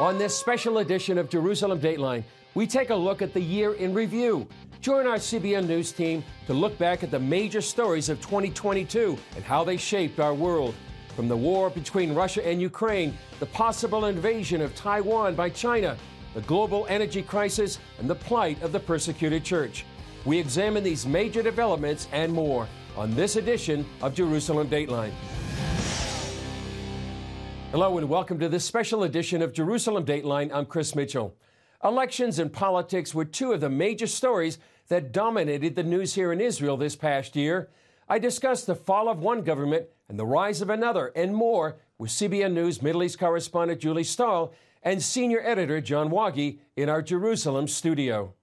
On this special edition of Jerusalem Dateline, we take a look at the year in review. Join our CBN News team to look back at the major stories of 2022 and how they shaped our world. From the war between Russia and Ukraine, the possible invasion of Taiwan by China, the global energy crisis, and the plight of the persecuted church. We examine these major developments and more on this edition of Jerusalem Dateline. Hello and welcome to this special edition of Jerusalem Dateline. I'm Chris Mitchell. Elections and politics were two of the major stories that dominated the news here in Israel this past year. I discussed the fall of one government and the rise of another and more with CBN News Middle East correspondent Julie Stahl and senior editor John Waage in our Jerusalem studio.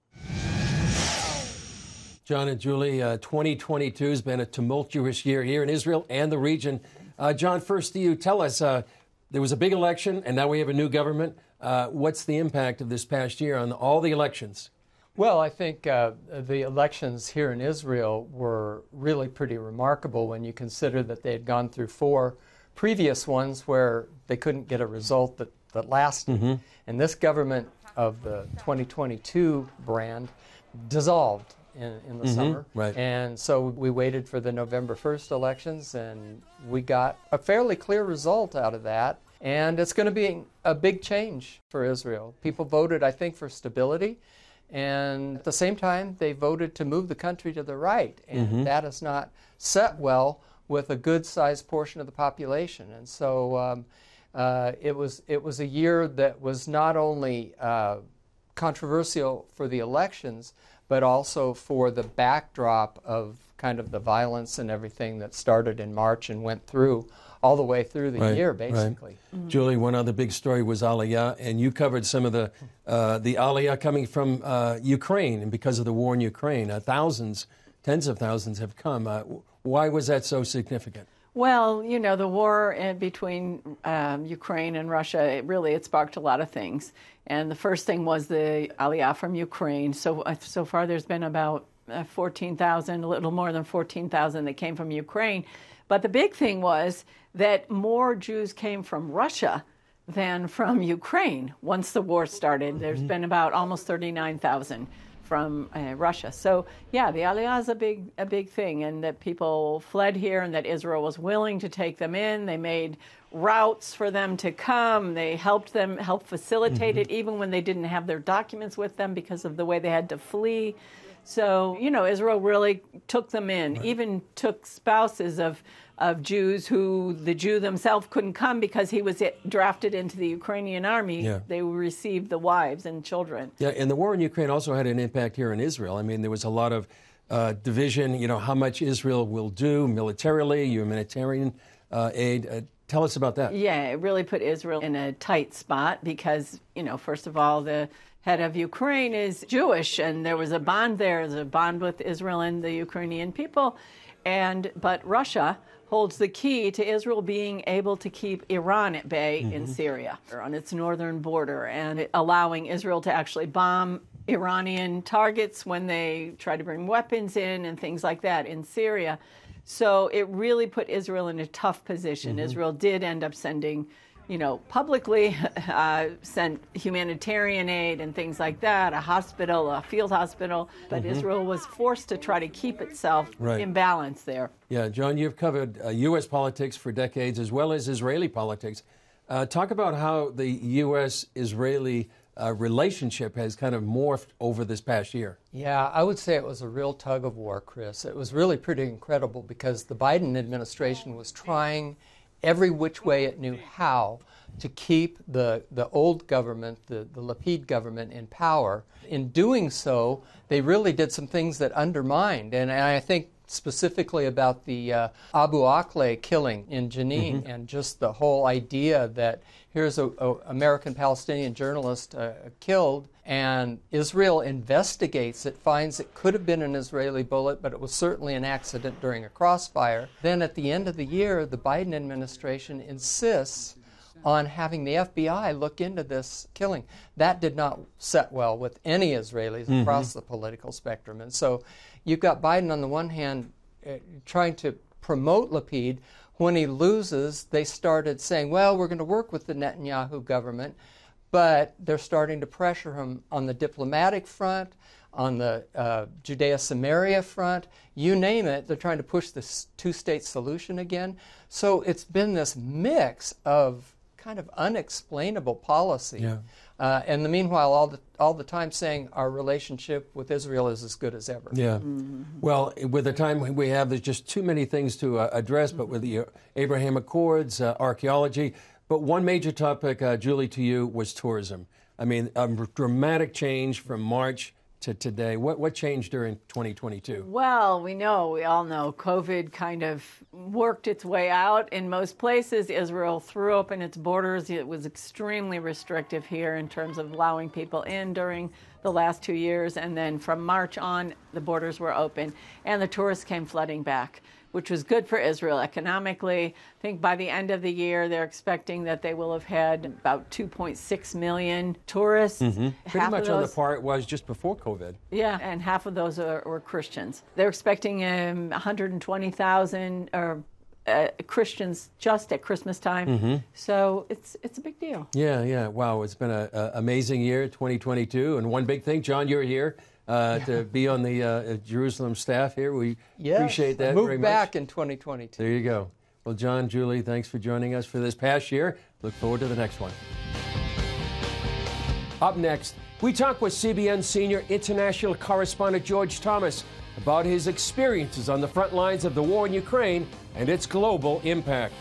John and Julie, uh, 2022 has been a tumultuous year here in Israel and the region. Uh, John, first to you, tell us uh, there was a big election, and now we have a new government. Uh, what's the impact of this past year on all the elections? Well, I think uh, the elections here in Israel were really pretty remarkable when you consider that they had gone through four previous ones where they couldn't get a result that, that lasted. Mm-hmm. And this government of the 2022 brand dissolved in, in the mm-hmm, summer. Right. And so we waited for the November 1st elections, and we got a fairly clear result out of that. And it's going to be a big change for Israel. People voted, I think, for stability. And at the same time, they voted to move the country to the right. And mm-hmm. that is not set well with a good sized portion of the population. And so um, uh, it, was, it was a year that was not only uh, controversial for the elections, but also for the backdrop of kind of the violence and everything that started in March and went through all the way through the right, year, basically. Right. Mm-hmm. Julie, one other big story was Aliyah, and you covered some of the uh, the Aliyah coming from uh, Ukraine, and because of the war in Ukraine, uh, thousands, tens of thousands have come. Uh, why was that so significant? Well, you know, the war in between um, Ukraine and Russia, it really it sparked a lot of things. And the first thing was the Aliyah from Ukraine. So uh, so far, there's been about uh, 14,000, a little more than 14,000 that came from Ukraine. But the big thing was that more Jews came from Russia than from Ukraine once the war started. There's mm-hmm. been about almost 39,000 from uh, Russia. So yeah, the Aliyah is a big a big thing, and that people fled here, and that Israel was willing to take them in. They made routes for them to come. They helped them help facilitate mm-hmm. it, even when they didn't have their documents with them because of the way they had to flee. So you know, Israel really took them in, right. even took spouses of of Jews who the Jew themselves couldn't come because he was drafted into the Ukrainian army. Yeah. They received the wives and children. Yeah, and the war in Ukraine also had an impact here in Israel. I mean, there was a lot of uh, division, you know, how much Israel will do militarily, humanitarian uh, aid. Uh, tell us about that. Yeah, it really put Israel in a tight spot because, you know, first of all, the head of Ukraine is Jewish, and there was a bond there, there's a bond with Israel and the Ukrainian people. And but Russia holds the key to Israel being able to keep Iran at bay mm-hmm. in Syria on its northern border and allowing Israel to actually bomb Iranian targets when they try to bring weapons in and things like that in Syria. So it really put Israel in a tough position. Mm-hmm. Israel did end up sending you know, publicly uh, sent humanitarian aid and things like that, a hospital, a field hospital, but mm-hmm. Israel was forced to try to keep itself right. in balance there. Yeah, John, you've covered uh, U.S. politics for decades as well as Israeli politics. Uh, talk about how the U.S. Israeli uh, relationship has kind of morphed over this past year. Yeah, I would say it was a real tug of war, Chris. It was really pretty incredible because the Biden administration was trying every which way it knew how to keep the, the old government, the, the Lapid government, in power. In doing so, they really did some things that undermined, and I think specifically about the uh, Abu Akleh killing in Jenin mm-hmm. and just the whole idea that here's a, a American Palestinian journalist uh, killed and Israel investigates it, finds it could have been an Israeli bullet, but it was certainly an accident during a crossfire. Then at the end of the year, the Biden administration insists on having the FBI look into this killing. That did not set well with any Israelis mm-hmm. across the political spectrum. And so you've got Biden on the one hand uh, trying to promote Lapid. When he loses, they started saying, well, we're going to work with the Netanyahu government but they're starting to pressure him on the diplomatic front, on the uh, Judea Samaria front, you name it, they're trying to push this two state solution again. So it's been this mix of kind of unexplainable policy. Yeah. Uh, and the meanwhile, all the all the time saying our relationship with Israel is as good as ever. Yeah. Mm-hmm. Well, with the time we have, there's just too many things to uh, address. But with the Abraham Accords, uh, archaeology, but one major topic, uh, Julie, to you was tourism. I mean, a dramatic change from March to today? What, what changed during 2022? Well, we know, we all know, COVID kind of worked its way out in most places. Israel threw open its borders. It was extremely restrictive here in terms of allowing people in during the last two years. And then from March on, the borders were open and the tourists came flooding back which was good for Israel economically. I think by the end of the year, they're expecting that they will have had about 2.6 million tourists. Mm-hmm. Pretty much those, on the part was just before COVID. Yeah, and half of those are, were Christians. They're expecting um, 120,000 or uh, Christians just at Christmas time. Mm-hmm. So it's it's a big deal. Yeah, yeah. Wow, it's been an amazing year, 2022. And one big thing, John, you're here uh, yeah. to be on the uh, Jerusalem staff here. We yes, appreciate that very back in 2022. There you go. Well, John, Julie, thanks for joining us for this past year. Look forward to the next one. Up next, we talk with CBN senior international correspondent George Thomas about his experiences on the front lines of the war in Ukraine and its global impact.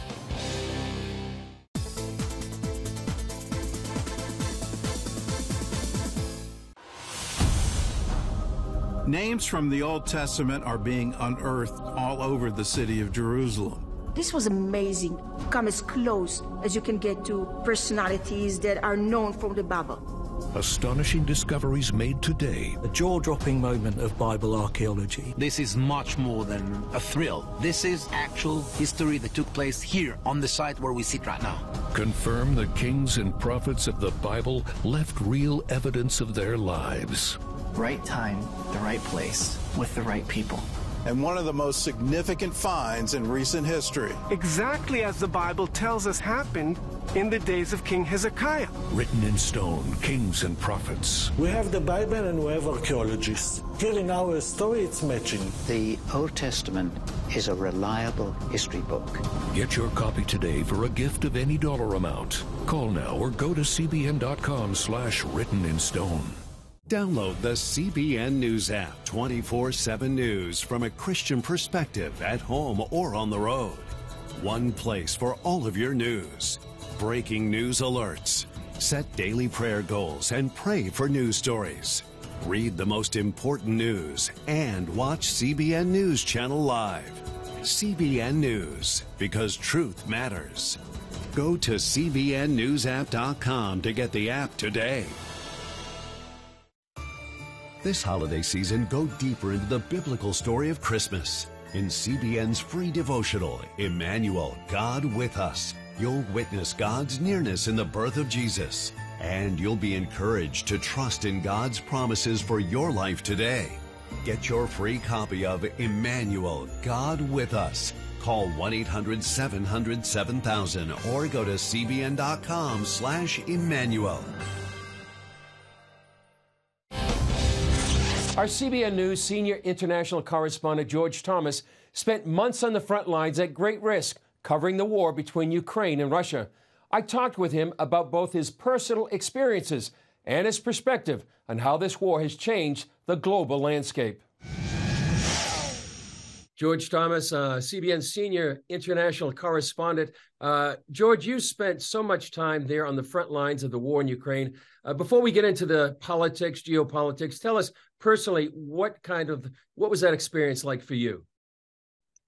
Names from the Old Testament are being unearthed all over the city of Jerusalem. This was amazing. Come as close as you can get to personalities that are known from the Bible. Astonishing discoveries made today. A jaw dropping moment of Bible archaeology. This is much more than a thrill. This is actual history that took place here on the site where we sit right now. Confirm the kings and prophets of the Bible left real evidence of their lives right time, the right place, with the right people. And one of the most significant finds in recent history. Exactly as the Bible tells us happened in the days of King Hezekiah. Written in stone, kings and prophets. We have the Bible and we have archaeologists. Here in our story, it's matching. The Old Testament is a reliable history book. Get your copy today for a gift of any dollar amount. Call now or go to cbn.com slash written in stone. Download the CBN News app 24 7 news from a Christian perspective at home or on the road. One place for all of your news. Breaking news alerts. Set daily prayer goals and pray for news stories. Read the most important news and watch CBN News Channel live. CBN News, because truth matters. Go to CBNNewsApp.com to get the app today. This holiday season, go deeper into the biblical story of Christmas. In CBN's free devotional, Emmanuel, God with Us, you'll witness God's nearness in the birth of Jesus. And you'll be encouraged to trust in God's promises for your life today. Get your free copy of Emmanuel, God with Us. Call 1-800-700-7000 or go to cbn.com slash Emmanuel. Our CBN News senior international correspondent George Thomas spent months on the front lines at great risk covering the war between Ukraine and Russia. I talked with him about both his personal experiences and his perspective on how this war has changed the global landscape. George Thomas, uh, CBN senior international correspondent. Uh, George, you spent so much time there on the front lines of the war in Ukraine. Uh, before we get into the politics, geopolitics, tell us personally, what kind of what was that experience like for you?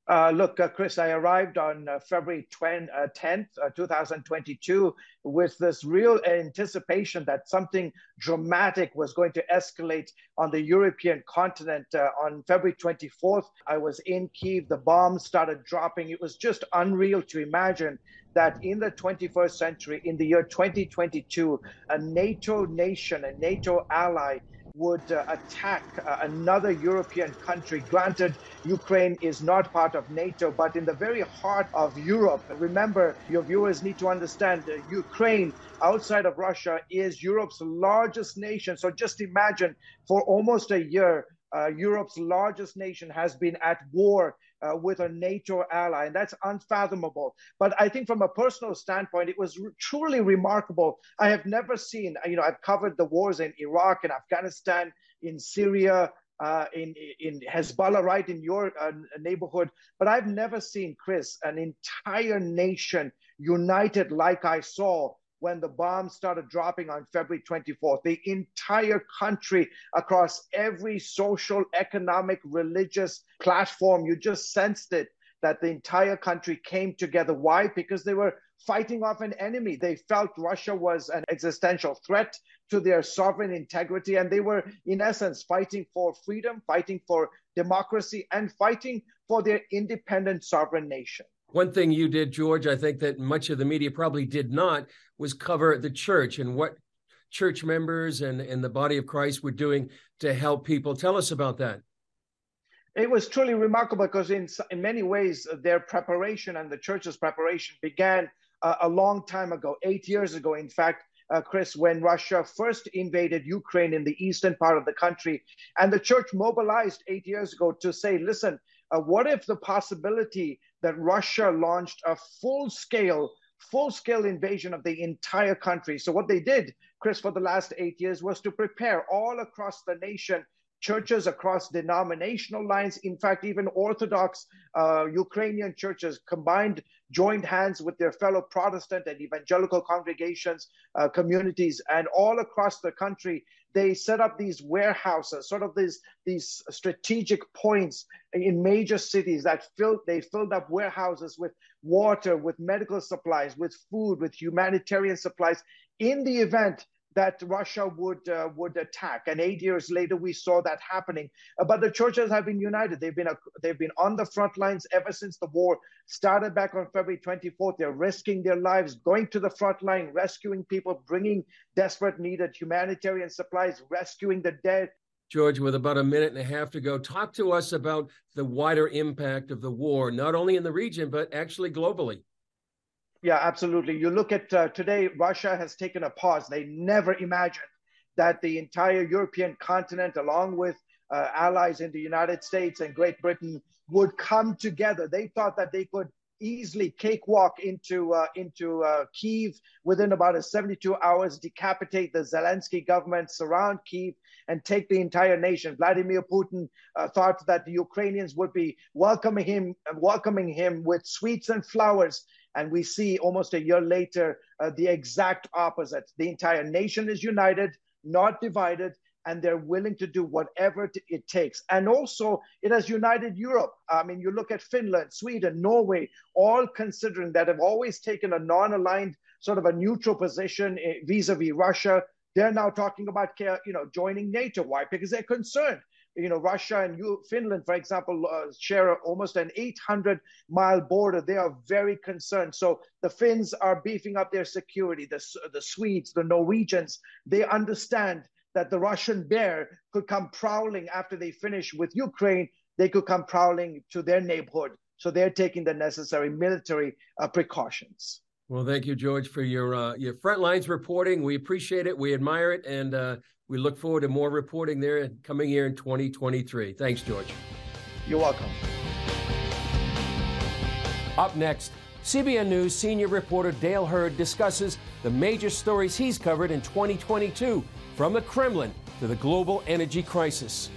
Uh, look, uh, Chris, I arrived on uh, February 20, 10th, uh, uh, 2022, with this real anticipation that something dramatic was going to escalate on the European continent. Uh, on February 24th, I was in Kiev. The bombs started dropping. It was just unreal to imagine that in the 21st century, in the year 2022, a NATO nation, a NATO ally, would uh, attack uh, another European country. Granted, Ukraine is not part of NATO, but in the very heart of Europe. Remember, your viewers need to understand uh, Ukraine outside of Russia is Europe's largest nation. So just imagine for almost a year, uh, Europe's largest nation has been at war uh, with a NATO ally, and that's unfathomable. But I think from a personal standpoint, it was truly remarkable. I have never seen, you know, I've covered the wars in Iraq and Afghanistan, in Syria, uh, in in Hezbollah, right in your uh, neighborhood. But I've never seen, Chris, an entire nation united like I saw when the bombs started dropping on February 24th. The entire country, across every social, economic, religious platform, you just sensed it that the entire country came together. Why? Because they were fighting off an enemy. They felt Russia was an existential threat to their sovereign integrity, and they were, in essence, fighting for freedom, fighting for democracy, and fighting for their independent sovereign nation. One thing you did, George, I think that much of the media probably did not, was cover the church and what church members and, and the body of Christ were doing to help people. Tell us about that. It was truly remarkable because, in, in many ways, their preparation and the church's preparation began uh, a long time ago, eight years ago, in fact. Uh, Chris, when Russia first invaded Ukraine in the eastern part of the country. And the church mobilized eight years ago to say, listen, uh, what if the possibility that Russia launched a full scale full scale invasion of the entire country. So, what they did, Chris, for the last eight years was to prepare all across the nation churches across denominational lines. In fact, even Orthodox uh, Ukrainian churches combined, joined hands with their fellow Protestant and evangelical congregations, uh, communities, and all across the country, they set up these warehouses, sort of these these strategic points in major cities that filled they filled up warehouses with water, with medical supplies, with food, with humanitarian supplies in the event that Russia would uh, would attack. And eight years later, we saw that happening. Uh, but the churches have been united. They've been uh, they've been on the front lines ever since the war started back on February 24th. They're risking their lives, going to the front line, rescuing people, bringing desperate needed humanitarian supplies, rescuing the dead. George, with about a minute and a half to go, talk to us about the wider impact of the war, not only in the region but actually globally. Yeah, absolutely. You look at uh, today, Russia has taken a pause. They never imagined that the entire European continent, along with uh, allies in the United States and Great Britain, would come together. They thought that they could easily cakewalk into uh, into uh, Kiev within about a 72 hours, decapitate the Zelensky government, surround Kiev, and take the entire nation. Vladimir Putin uh, thought that the Ukrainians would be welcoming him, welcoming him with sweets and flowers and we see almost a year later uh, the exact opposite. The entire nation is united, not divided, and they're willing to do whatever it takes. And also, it has united Europe. I mean, you look at Finland, Sweden, Norway, all considering that have always taken a non aligned, sort of a neutral position vis a vis Russia. They're now talking about, you know, joining NATO. Why? Because they're concerned you know, Russia and you, Finland, for example, uh, share almost an 800 mile border. They are very concerned. So the Finns are beefing up their security. The, the Swedes, the Norwegians, they understand that the Russian bear could come prowling after they finish with Ukraine. They could come prowling to their neighborhood. So they're taking the necessary military uh, precautions. Well, thank you, George, for your uh, your front lines reporting. We appreciate it. We admire it, and uh, we look forward to more reporting there coming here in 2023. Thanks, George. You're welcome. Up next, CBN News senior reporter Dale Hurd discusses the major stories he's covered in 2022 from the Kremlin to the global energy crisis.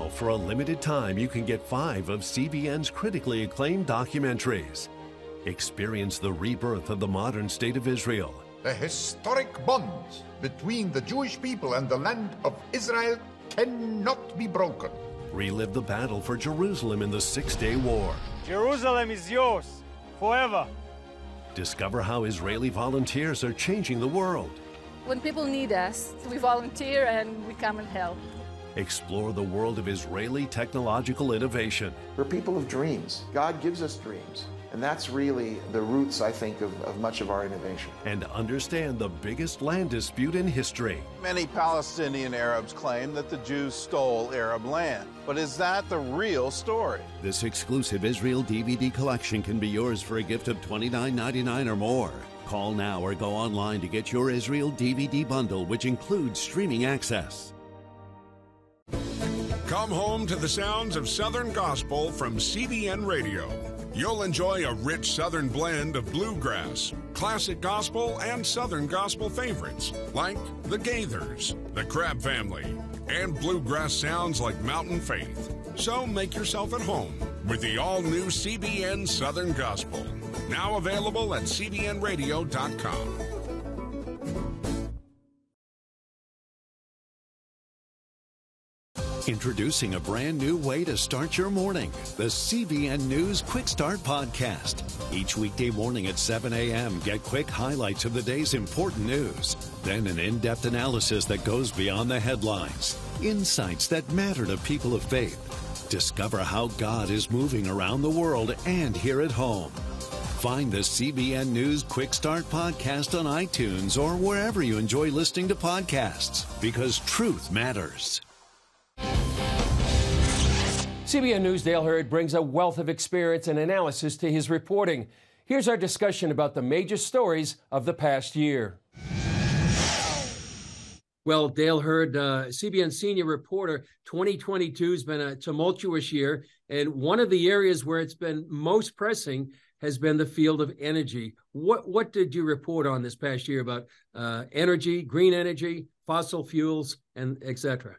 Now, for a limited time, you can get five of CBN's critically acclaimed documentaries. Experience the rebirth of the modern state of Israel. The historic bonds between the Jewish people and the land of Israel cannot be broken. Relive the battle for Jerusalem in the Six Day War. Jerusalem is yours forever. Discover how Israeli volunteers are changing the world. When people need us, we volunteer and we come and help. Explore the world of Israeli technological innovation. We're people of dreams. God gives us dreams. And that's really the roots, I think, of, of much of our innovation. And understand the biggest land dispute in history. Many Palestinian Arabs claim that the Jews stole Arab land. But is that the real story? This exclusive Israel DVD collection can be yours for a gift of $29.99 or more. Call now or go online to get your Israel DVD bundle, which includes streaming access. Come home to the sounds of Southern Gospel from CBN Radio. You'll enjoy a rich Southern blend of bluegrass, classic gospel, and Southern gospel favorites like the Gaithers, the Crabb Family, and bluegrass sounds like Mountain Faith. So make yourself at home with the all new CBN Southern Gospel. Now available at CBNRadio.com. Introducing a brand new way to start your morning the CBN News Quick Start Podcast. Each weekday morning at 7 a.m., get quick highlights of the day's important news, then an in depth analysis that goes beyond the headlines, insights that matter to people of faith. Discover how God is moving around the world and here at home. Find the CBN News Quick Start podcast on iTunes or wherever you enjoy listening to podcasts because truth matters. CBN News Dale Hurd brings a wealth of experience and analysis to his reporting. Here's our discussion about the major stories of the past year. Well, Dale Hurd, uh, CBN senior reporter, 2022 has been a tumultuous year. And one of the areas where it's been most pressing has been the field of energy. What, what did you report on this past year about uh, energy, green energy, fossil fuels, and et cetera?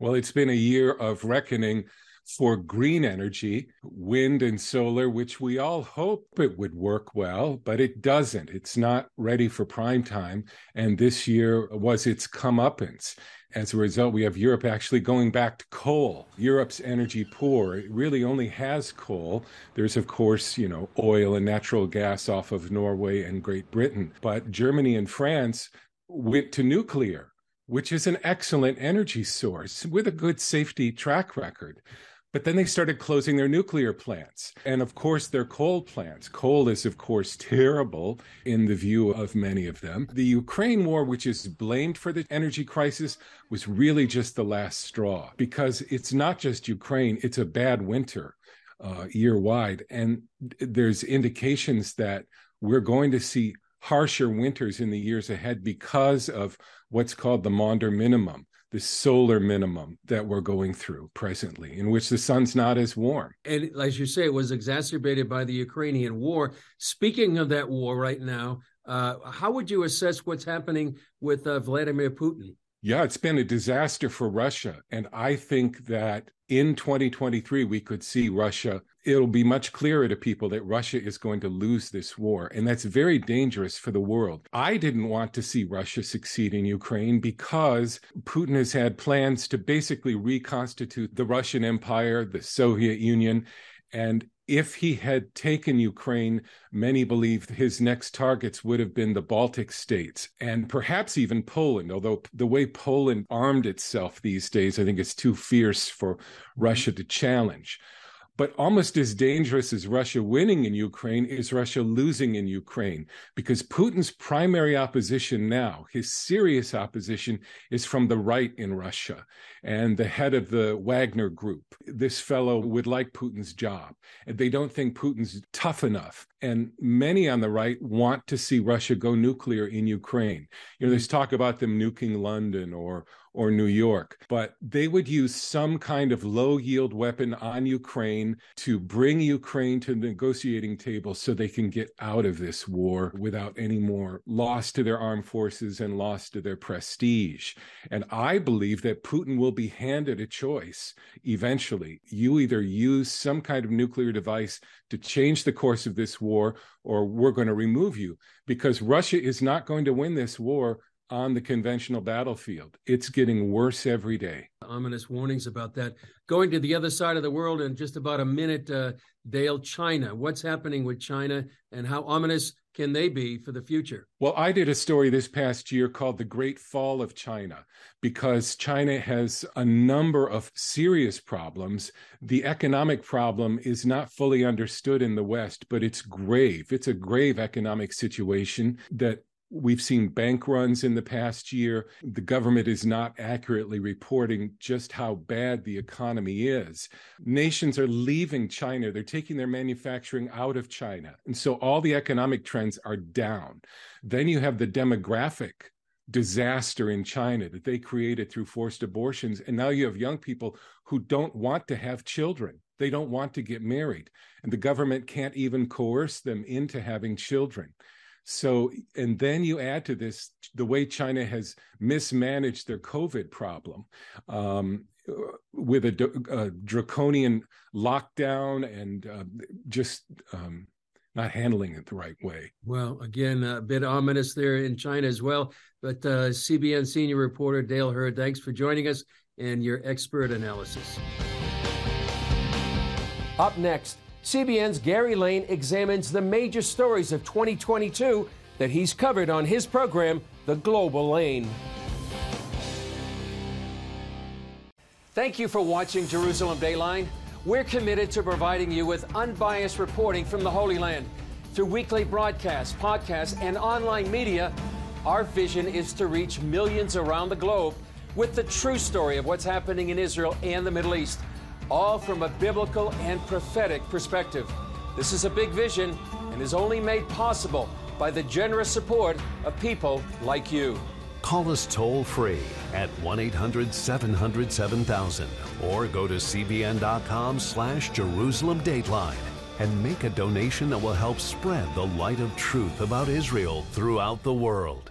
Well, it's been a year of reckoning for green energy, wind and solar, which we all hope it would work well, but it doesn't. It's not ready for prime time. And this year was its comeuppance. As a result, we have Europe actually going back to coal. Europe's energy poor. It really only has coal. There's, of course, you know, oil and natural gas off of Norway and Great Britain. But Germany and France went to nuclear which is an excellent energy source with a good safety track record. But then they started closing their nuclear plants and, of course, their coal plants. Coal is, of course, terrible in the view of many of them. The Ukraine war, which is blamed for the energy crisis, was really just the last straw because it's not just Ukraine, it's a bad winter uh, year wide. And there's indications that we're going to see harsher winters in the years ahead because of what's called the Maunder minimum the solar minimum that we're going through presently, in which the sun's not as warm. And as you say, it was exacerbated by the Ukrainian war. Speaking of that war right now, uh, how would you assess what's happening with uh, Vladimir Putin? Yeah, it's been a disaster for Russia. And I think that in 2023, we could see Russia. It'll be much clearer to people that Russia is going to lose this war. And that's very dangerous for the world. I didn't want to see Russia succeed in Ukraine because Putin has had plans to basically reconstitute the Russian Empire, the Soviet Union. And if he had taken Ukraine, many believe his next targets would have been the Baltic states and perhaps even Poland, although the way Poland armed itself these days, I think it's too fierce for Russia to challenge. But almost as dangerous as Russia winning in Ukraine is Russia losing in Ukraine, because Putin's primary opposition now, his serious opposition, is from the right in Russia. And the head of the Wagner group, this fellow would like Putin's job. And they don't think Putin's tough enough. And many on the right want to see Russia go nuclear in Ukraine. You know, there's mm. talk about them nuking London or or New York, but they would use some kind of low yield weapon on Ukraine to bring Ukraine to the negotiating table so they can get out of this war without any more loss to their armed forces and loss to their prestige. And I believe that Putin will be handed a choice eventually. You either use some kind of nuclear device to change the course of this war, or we're going to remove you because Russia is not going to win this war on the conventional battlefield. It's getting worse every day. Ominous warnings about that. Going to the other side of the world in just about a minute, uh, Dale, China. What's happening with China and how ominous can they be for the future? Well, I did a story this past year called The Great Fall of China because China has a number of serious problems. The economic problem is not fully understood in the West, but it's grave. It's a grave economic situation that We've seen bank runs in the past year. The government is not accurately reporting just how bad the economy is. Nations are leaving China, they're taking their manufacturing out of China. And so all the economic trends are down. Then you have the demographic disaster in China that they created through forced abortions. And now you have young people who don't want to have children. They don't want to get married. And the government can't even coerce them into having children. So, and then you add to this the way China has mismanaged their COVID problem um, with a, a, draconian lockdown and uh, just um, not handling it the right way. Well, again, a bit ominous there in China as well. But uh, CBN senior reporter Dale Hurd, thanks for joining us and your expert analysis. Up next, CBN's Gary Lane examines the major stories of 2022 that he's covered on his program, The Global Lane. Thank you for watching Jerusalem Dateline. We're committed to providing you with unbiased reporting from the Holy Land. Through weekly broadcasts, podcasts, and online media, our vision is to reach millions around the globe with the true story of what's happening in Israel and the Middle East all from a biblical and prophetic perspective. This is a big vision and is only made possible by the generous support of people like you. Call us toll free at 1 800 700 7000 or go to cbn.com slash Jerusalem Dateline and make a donation that will help spread the light of truth about Israel throughout the world.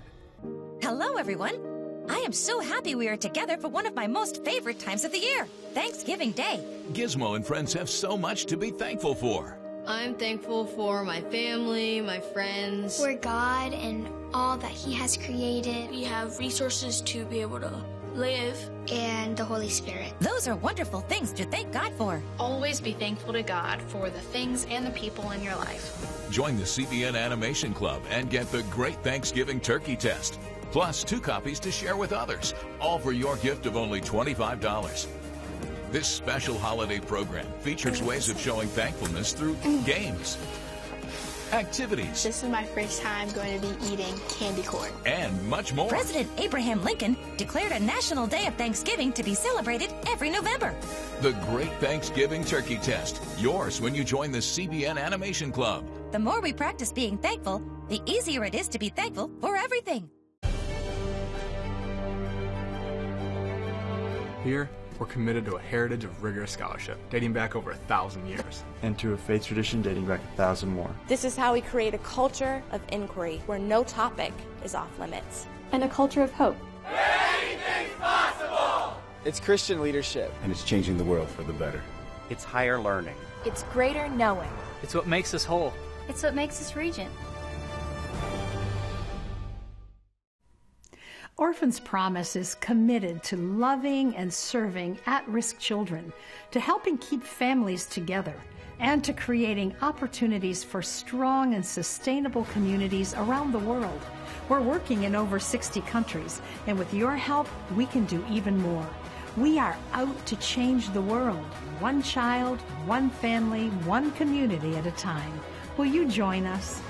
Hello, everyone. I am so happy we are together for one of my most favorite times of the year, Thanksgiving Day. Gizmo and friends have so much to be thankful for. I'm thankful for my family, my friends. For God and all that He has created. We have resources to be able to live. And the Holy Spirit. Those are wonderful things to thank God for. Always be thankful to God for the things and the people in your life. Join the CBN Animation Club and get the Great Thanksgiving Turkey Test plus two copies to share with others, all for your gift of only $25. This special holiday program features ways of showing thankfulness through games, activities. This is my first time going to be eating candy corn. And much more. President Abraham Lincoln declared a national day of Thanksgiving to be celebrated every November. The Great Thanksgiving Turkey Test. Yours when you join the CBN Animation Club. The more we practice being thankful, the easier it is to be thankful for everything. Here, we're committed to a heritage of rigorous scholarship dating back over a thousand years. And to a faith tradition dating back a thousand more. This is how we create a culture of inquiry where no topic is off limits. And a culture of hope. Anything's possible! It's Christian leadership. And it's changing the world for the better. It's higher learning. It's greater knowing. It's what makes us whole. It's what makes us regent. Orphans Promise is committed to loving and serving at risk children, to helping keep families together, and to creating opportunities for strong and sustainable communities around the world. We're working in over 60 countries, and with your help, we can do even more. We are out to change the world, one child, one family, one community at a time. Will you join us?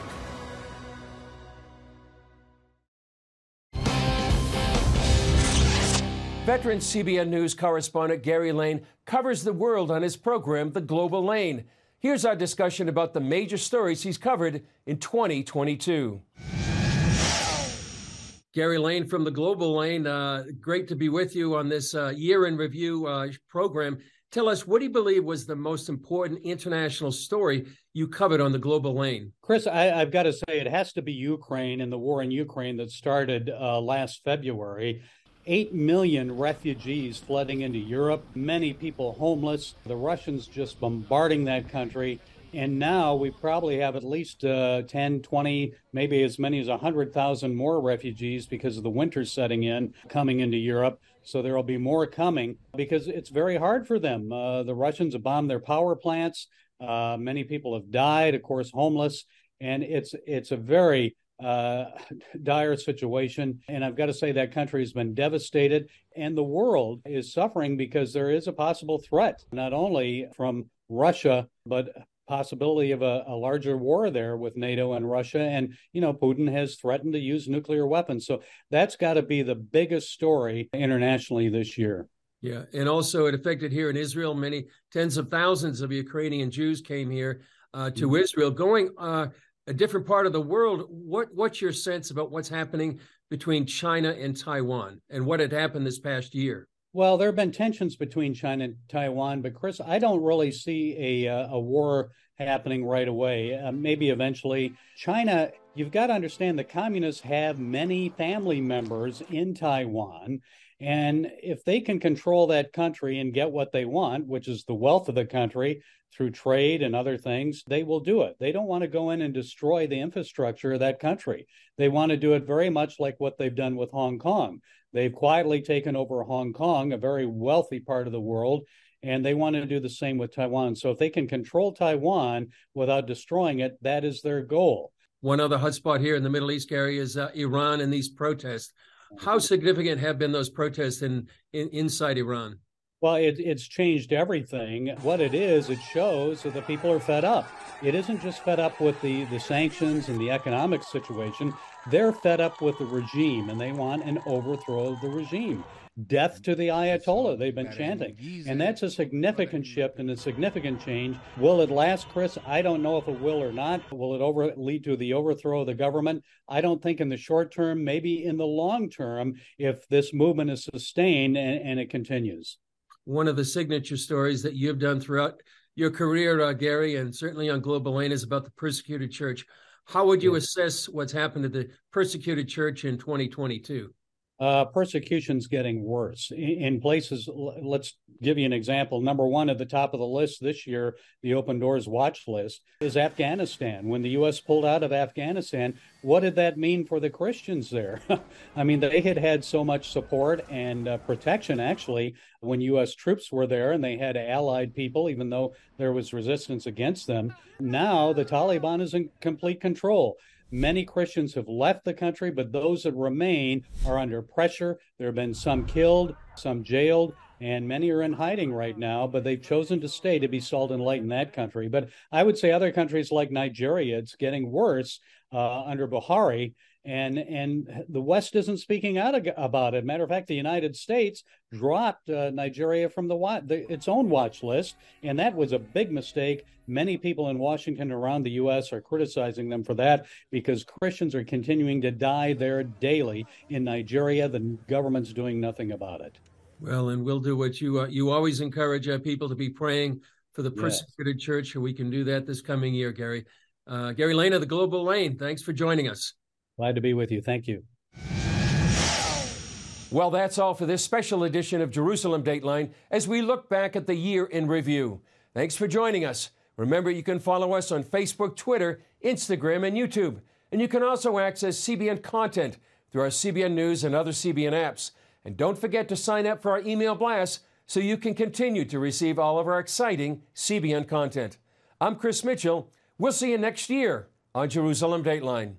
Veteran CBN News correspondent Gary Lane covers the world on his program, The Global Lane. Here's our discussion about the major stories he's covered in 2022. Gary Lane from The Global Lane, uh, great to be with you on this uh, year in review uh, program. Tell us, what do you believe was the most important international story you covered on The Global Lane? Chris, I, have got to say, it has to be Ukraine and the war in Ukraine that started uh, last February. 8 million refugees flooding into Europe, many people homeless, the Russians just bombarding that country. And now we probably have at least uh, 10, 20, maybe as many as 100,000 more refugees because of the winter setting in coming into Europe. So there will be more coming because it's very hard for them. Uh, the Russians have bombed their power plants. Uh, many people have died, of course, homeless. and it's it's a very uh, dire situation. And I've got to say that country has been devastated, and the world is suffering because there is a possible threat, not only from Russia, but possibility of a, a, larger war there with NATO and Russia. And, you know, Putin has threatened to use nuclear weapons. So that's got to be the biggest story internationally this year. Yeah. And also, it affected here in Israel. Many tens of thousands of Ukrainian Jews came here uh, to mm-hmm. Israel. Going uh, a different part of the world, what, what's your sense about what's happening between China and Taiwan and what had happened this past year? Well, there have been tensions between China and Taiwan, but Chris, I don't really see a uh, a war happening right away. Uh, maybe eventually. China, you've got to understand the communists have many family members in Taiwan. And if they can control that country and get what they want, which is the wealth of the country through trade and other things, they will do it. They don't want to go in and destroy the infrastructure of that country. They want to do it very much like what they've done with Hong Kong. They've quietly taken over Hong Kong, a very wealthy part of the world, and they want to do the same with Taiwan. So if they can control Taiwan without destroying it, that is their goal. One other hotspot here in the Middle East, Gary, is uh, Iran and these protests. How significant have been those protests in, in inside Iran? Well, it, it's changed everything. What it is, it shows that the people are fed up. It isn't just fed up with the, the sanctions and the economic situation. They're fed up with the regime and they want an overthrow of the regime. Death to the Ayatollah, they've been chanting. And that's a significant shift and a significant change. Will it last, Chris? I don't know if it will or not. Will it over, lead to the overthrow of the government? I don't think in the short term, maybe in the long term, if this movement is sustained and, and it continues. One of the signature stories that you've done throughout your career, uh, Gary, and certainly on Global Lane is about the persecuted church. How would you assess what's happened to the persecuted church in 2022? Uh, persecution's getting worse in places. Let's give you an example. Number one at the top of the list this year, the Open Doors watch list, is Afghanistan. When the U.S. pulled out of Afghanistan, what did that mean for the Christians there? I mean, they had had so much support and uh, protection actually when U.S. troops were there and they had allied people, even though there was resistance against them. Now the Taliban is in complete control. Many Christians have left the country, but those that remain are under pressure. There have been some killed, some jailed, and many are in hiding right now, but they've chosen to stay to be salt and light in that country. But I would say other countries like Nigeria, it's getting worse uh, under Buhari and and the West isn't speaking out about it. Matter of fact, the United States dropped uh, Nigeria from the, the, its own watch list, and that was a big mistake. Many people in Washington around the U.S. are criticizing them for that because Christians are continuing to die there daily in Nigeria. The government's doing nothing about it. Well, and we'll do what you uh, you always encourage uh, people to be praying for the persecuted yes. church. We can do that this coming year, Gary. Uh, Gary Lane of the Global Lane, thanks for joining us. Glad to be with you. Thank you. Well, that's all for this special edition of Jerusalem Dateline as we look back at the year in review. Thanks for joining us. Remember, you can follow us on Facebook, Twitter, Instagram, and YouTube. And you can also access CBN content through our CBN News and other CBN apps. And don't forget to sign up for our email blast so you can continue to receive all of our exciting CBN content. I'm Chris Mitchell. We'll see you next year on Jerusalem Dateline.